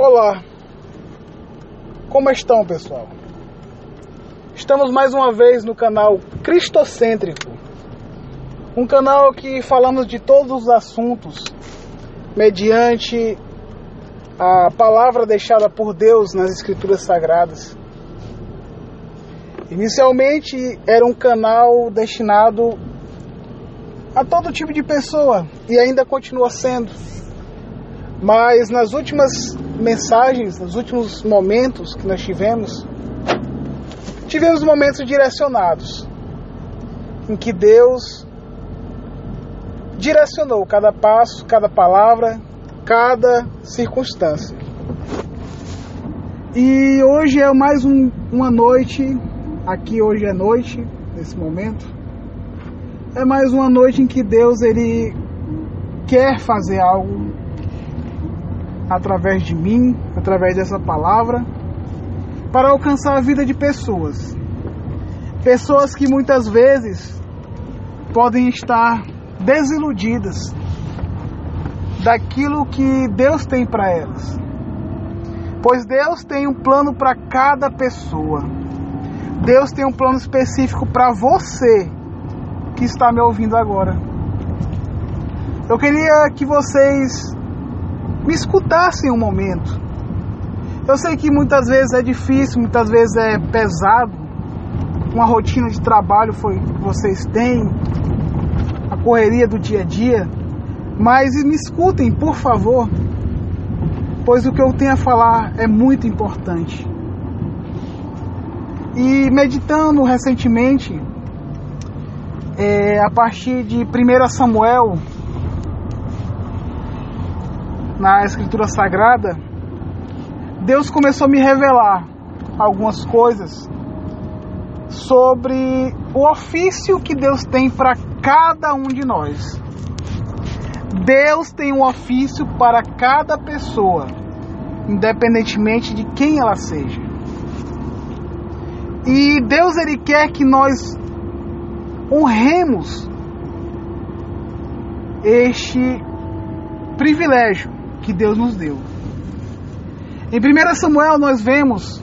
Olá, como estão pessoal? Estamos mais uma vez no canal Cristocêntrico, um canal que falamos de todos os assuntos mediante a palavra deixada por Deus nas Escrituras Sagradas. Inicialmente era um canal destinado a todo tipo de pessoa e ainda continua sendo. Mas nas últimas mensagens, nos últimos momentos que nós tivemos, tivemos momentos direcionados em que Deus direcionou cada passo, cada palavra, cada circunstância. E hoje é mais um, uma noite, aqui hoje é noite, nesse momento. É mais uma noite em que Deus ele quer fazer algo através de mim, através dessa palavra, para alcançar a vida de pessoas. Pessoas que muitas vezes podem estar desiludidas daquilo que Deus tem para elas. Pois Deus tem um plano para cada pessoa. Deus tem um plano específico para você que está me ouvindo agora. Eu queria que vocês me escutassem um momento. Eu sei que muitas vezes é difícil, muitas vezes é pesado. Uma rotina de trabalho foi que vocês têm, a correria do dia a dia. Mas me escutem, por favor, pois o que eu tenho a falar é muito importante. E meditando recentemente, é, a partir de 1 Samuel, na Escritura Sagrada, Deus começou a me revelar algumas coisas sobre o ofício que Deus tem para cada um de nós. Deus tem um ofício para cada pessoa, independentemente de quem ela seja. E Deus ele quer que nós honremos este privilégio que Deus nos deu. Em 1 Samuel nós vemos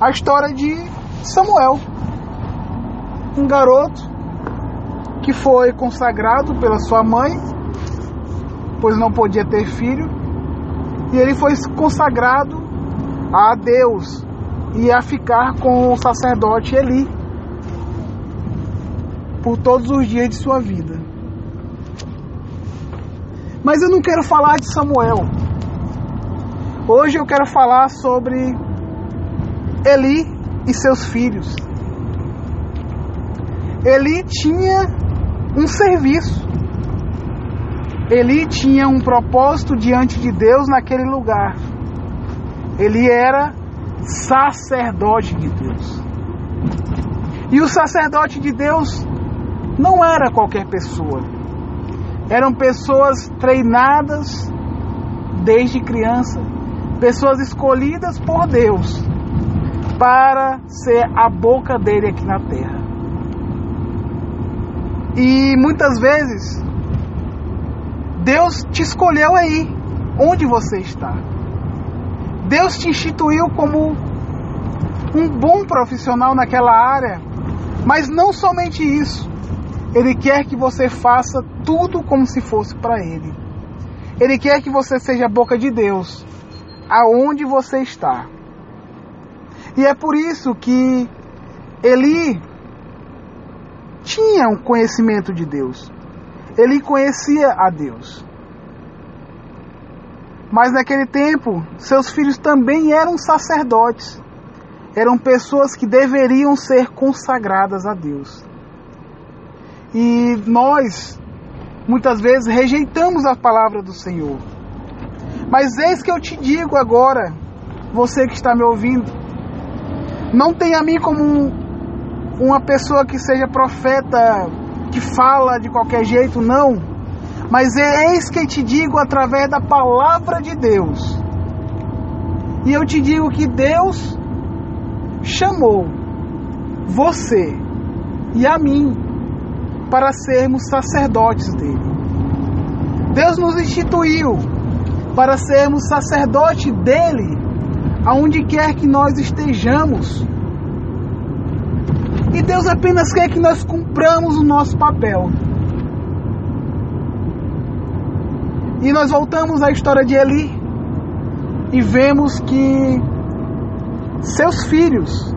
a história de Samuel, um garoto que foi consagrado pela sua mãe, pois não podia ter filho, e ele foi consagrado a Deus e a ficar com o sacerdote Eli por todos os dias de sua vida. Mas eu não quero falar de Samuel. Hoje eu quero falar sobre Eli e seus filhos. Eli tinha um serviço. Eli tinha um propósito diante de Deus naquele lugar. Ele era sacerdote de Deus. E o sacerdote de Deus não era qualquer pessoa. Eram pessoas treinadas desde criança, pessoas escolhidas por Deus para ser a boca dele aqui na terra. E muitas vezes Deus te escolheu aí, onde você está. Deus te instituiu como um bom profissional naquela área, mas não somente isso. Ele quer que você faça tudo como se fosse para Ele. Ele quer que você seja a boca de Deus, aonde você está. E é por isso que Eli tinha um conhecimento de Deus. Ele conhecia a Deus. Mas naquele tempo, seus filhos também eram sacerdotes. Eram pessoas que deveriam ser consagradas a Deus. E nós, muitas vezes, rejeitamos a palavra do Senhor. Mas eis que eu te digo agora, você que está me ouvindo, não tenha a mim como um, uma pessoa que seja profeta, que fala de qualquer jeito, não. Mas eis que te digo através da palavra de Deus. E eu te digo que Deus chamou você e a mim para sermos sacerdotes dele. Deus nos instituiu para sermos sacerdote dele, aonde quer que nós estejamos. E Deus apenas quer que nós cumpramos o nosso papel. E nós voltamos à história de Eli e vemos que seus filhos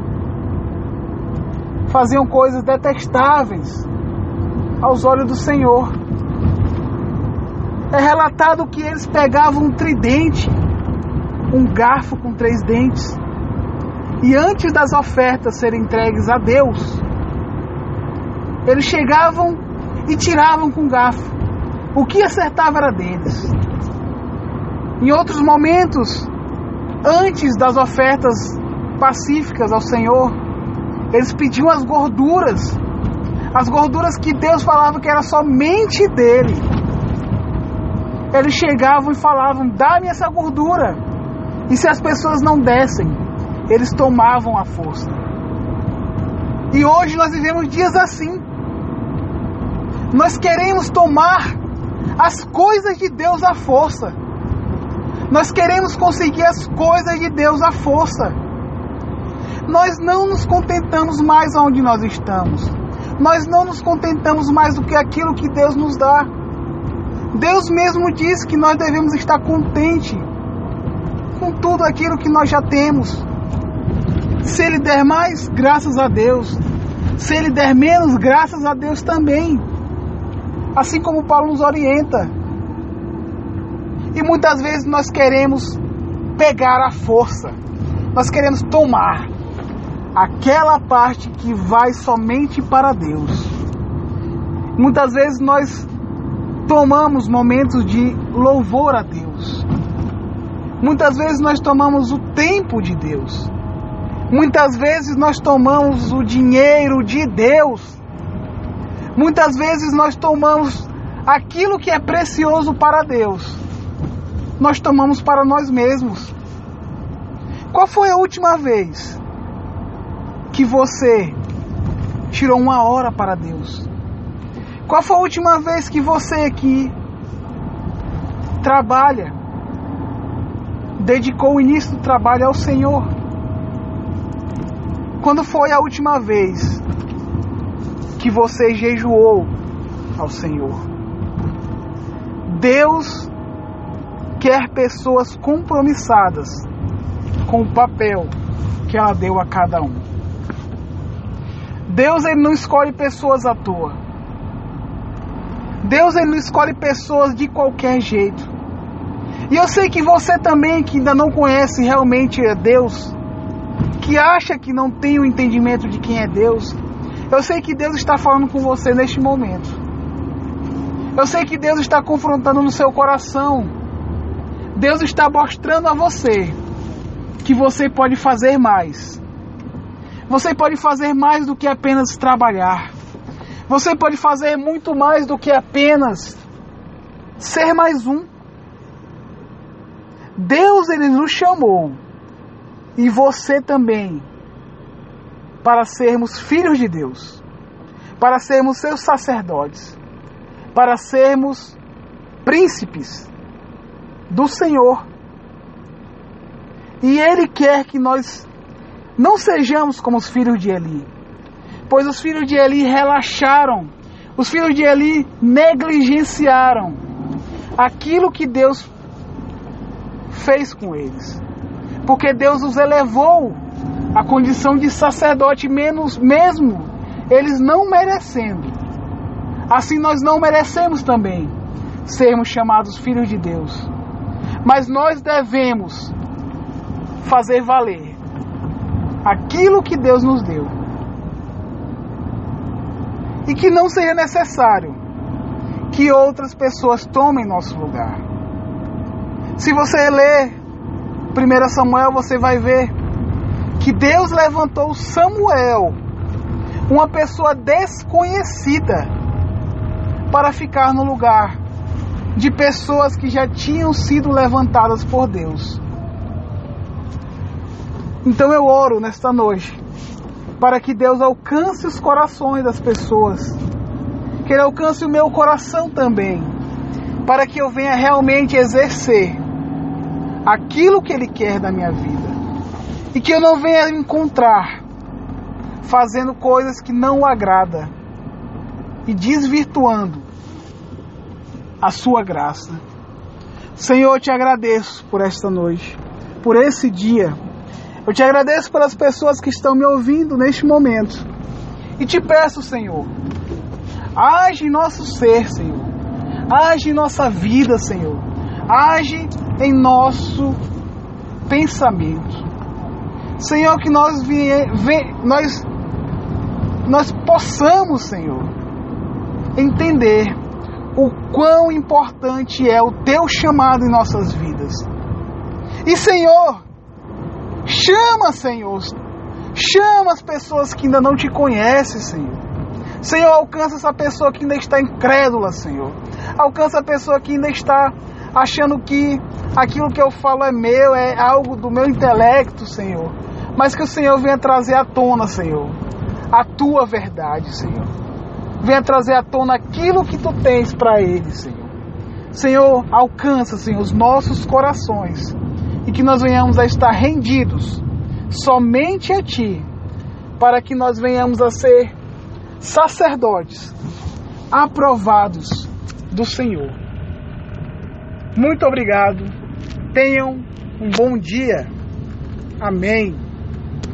faziam coisas detestáveis aos olhos do Senhor. É relatado que eles pegavam um tridente, um garfo com três dentes, e antes das ofertas serem entregues a Deus, eles chegavam e tiravam com garfo. O que acertava era deles. Em outros momentos, antes das ofertas pacíficas ao Senhor, eles pediam as gorduras, as gorduras que Deus falava que era somente dele. Eles chegavam e falavam: dá-me essa gordura. E se as pessoas não dessem, eles tomavam a força. E hoje nós vivemos dias assim. Nós queremos tomar as coisas de Deus à força. Nós queremos conseguir as coisas de Deus à força. Nós não nos contentamos mais onde nós estamos. Nós não nos contentamos mais do que aquilo que Deus nos dá. Deus mesmo diz que nós devemos estar contente com tudo aquilo que nós já temos. Se Ele der mais, graças a Deus. Se Ele der menos, graças a Deus também. Assim como Paulo nos orienta. E muitas vezes nós queremos pegar a força, nós queremos tomar aquela parte que vai somente para Deus. Muitas vezes nós tomamos momentos de louvor a Deus. Muitas vezes nós tomamos o tempo de Deus. Muitas vezes nós tomamos o dinheiro de Deus Muitas vezes nós tomamos aquilo que é precioso para Deus, nós tomamos para nós mesmos. Qual foi a última vez que você tirou uma hora para Deus? Qual foi a última vez que você aqui trabalha, dedicou o início do trabalho ao Senhor? Quando foi a última vez que você jejuou ao Senhor. Deus quer pessoas compromissadas com o papel que ela deu a cada um. Deus ele não escolhe pessoas à toa. Deus ele não escolhe pessoas de qualquer jeito. E eu sei que você também que ainda não conhece realmente Deus, que acha que não tem o entendimento de quem é Deus, eu sei que Deus está falando com você neste momento. Eu sei que Deus está confrontando no seu coração. Deus está mostrando a você que você pode fazer mais. Você pode fazer mais do que apenas trabalhar. Você pode fazer muito mais do que apenas ser mais um. Deus ele nos chamou e você também para sermos filhos de Deus, para sermos seus sacerdotes, para sermos príncipes do Senhor. E Ele quer que nós não sejamos como os filhos de Eli, pois os filhos de Eli relaxaram, os filhos de Eli negligenciaram aquilo que Deus fez com eles, porque Deus os elevou a condição de sacerdote, menos mesmo eles não merecendo. Assim nós não merecemos também sermos chamados filhos de Deus. Mas nós devemos fazer valer aquilo que Deus nos deu. E que não seja necessário que outras pessoas tomem nosso lugar. Se você ler 1 Samuel, você vai ver que Deus levantou Samuel, uma pessoa desconhecida, para ficar no lugar de pessoas que já tinham sido levantadas por Deus. Então eu oro nesta noite para que Deus alcance os corações das pessoas, que Ele alcance o meu coração também, para que eu venha realmente exercer aquilo que Ele quer da minha vida. E que eu não venha encontrar fazendo coisas que não o agrada e desvirtuando a sua graça. Senhor, eu te agradeço por esta noite, por esse dia. Eu te agradeço pelas pessoas que estão me ouvindo neste momento. E te peço, Senhor, age em nosso ser, Senhor. Age em nossa vida, Senhor. Age em nosso pensamento. Senhor, que nós, vie, nós, nós possamos, Senhor, entender o quão importante é o teu chamado em nossas vidas. E Senhor, chama, Senhor, chama as pessoas que ainda não te conhecem, Senhor. Senhor, alcança essa pessoa que ainda está incrédula, Senhor. Alcança a pessoa que ainda está achando que aquilo que eu falo é meu, é algo do meu intelecto, Senhor. Mas que o Senhor venha trazer à tona, Senhor, a tua verdade, Senhor. Venha trazer à tona aquilo que tu tens para eles, Senhor. Senhor, alcança, Senhor, os nossos corações e que nós venhamos a estar rendidos somente a Ti, para que nós venhamos a ser sacerdotes aprovados do Senhor. Muito obrigado. Tenham um bom dia. Amém.